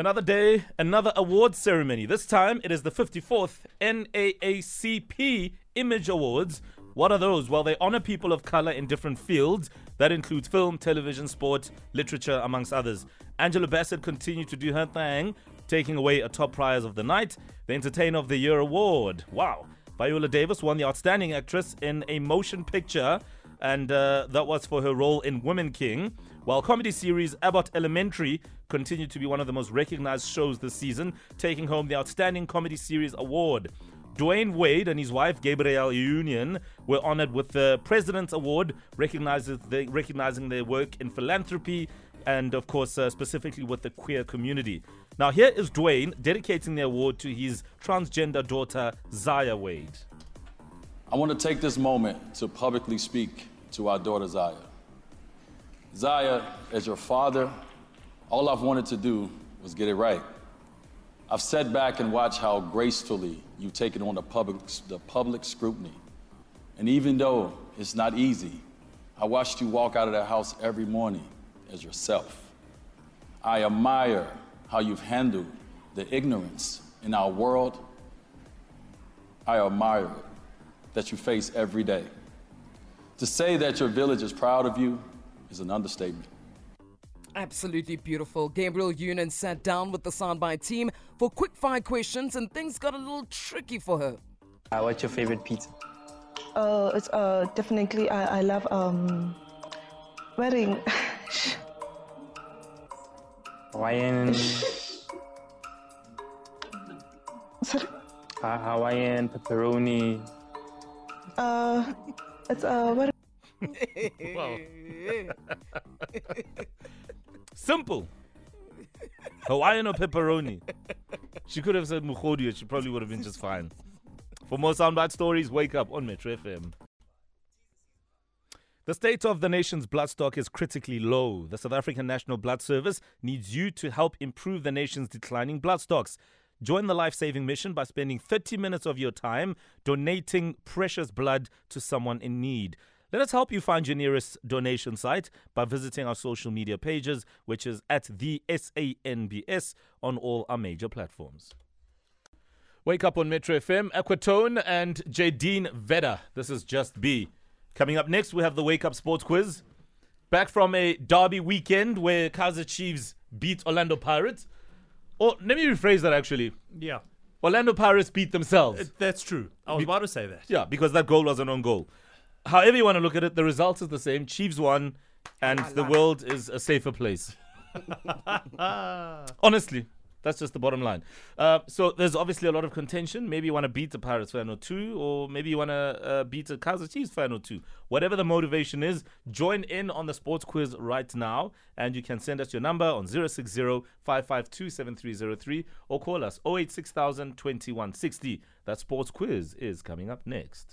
Another day, another awards ceremony. This time it is the 54th NAACP Image Awards. What are those? Well, they honor people of color in different fields. That includes film, television, sport, literature, amongst others. Angela Bassett continued to do her thing, taking away a top prize of the night, the Entertainer of the Year award. Wow. Viola Davis won the Outstanding Actress in a Motion Picture, and uh, that was for her role in Woman King. While comedy series Abbott Elementary continued to be one of the most recognized shows this season, taking home the Outstanding Comedy Series award. Dwyane Wade and his wife Gabrielle Union were honored with the President's Award, recognizing, the, recognizing their work in philanthropy and, of course, uh, specifically with the queer community. Now, here is Dwyane dedicating the award to his transgender daughter, Zaya Wade. I want to take this moment to publicly speak to our daughter, Zaya. Zaya, as your father, all I've wanted to do was get it right. I've sat back and watched how gracefully you've taken on the public, the public scrutiny. And even though it's not easy, I watched you walk out of the house every morning as yourself. I admire how you've handled the ignorance in our world. I admire it that you face every day. To say that your village is proud of you is an understatement. Absolutely beautiful. Gabrielle Union sat down with the Soundbite team for quick fire questions, and things got a little tricky for her. Uh, what's your favorite pizza? Uh, it's uh, definitely I, I love um, wearing. Hawaiian. Sorry. Ha- Hawaiian pepperoni. Uh, it's uh, what? Wow. Simple. Hawaiian or pepperoni? She could have said Mukhodiya. She probably would have been just fine. For more soundbite stories, wake up on Metro FM. The state of the nation's blood stock is critically low. The South African National Blood Service needs you to help improve the nation's declining blood stocks. Join the life saving mission by spending 30 minutes of your time donating precious blood to someone in need. Let us help you find your nearest donation site by visiting our social media pages, which is at the SANBS on all our major platforms. Wake up on Metro FM, Aquatone and Jadine Veda. This is Just B. Coming up next, we have the Wake Up Sports Quiz. Back from a derby weekend where Kaizer Chiefs beat Orlando Pirates. Or let me rephrase that actually. Yeah, Orlando Pirates beat themselves. it- that's true. I was about to say that. Yeah, because that goal was an own goal. However you want to look at it, the result is the same. Chiefs won, and the world is a safer place. Honestly, that's just the bottom line. Uh, so there's obviously a lot of contention. Maybe you want to beat the Pirates fan or two, or maybe you want to uh, beat a Kaizer Chiefs fan or two. Whatever the motivation is, join in on the sports quiz right now, and you can send us your number on 060-552-7303 or call us 086000 2160. That sports quiz is coming up next.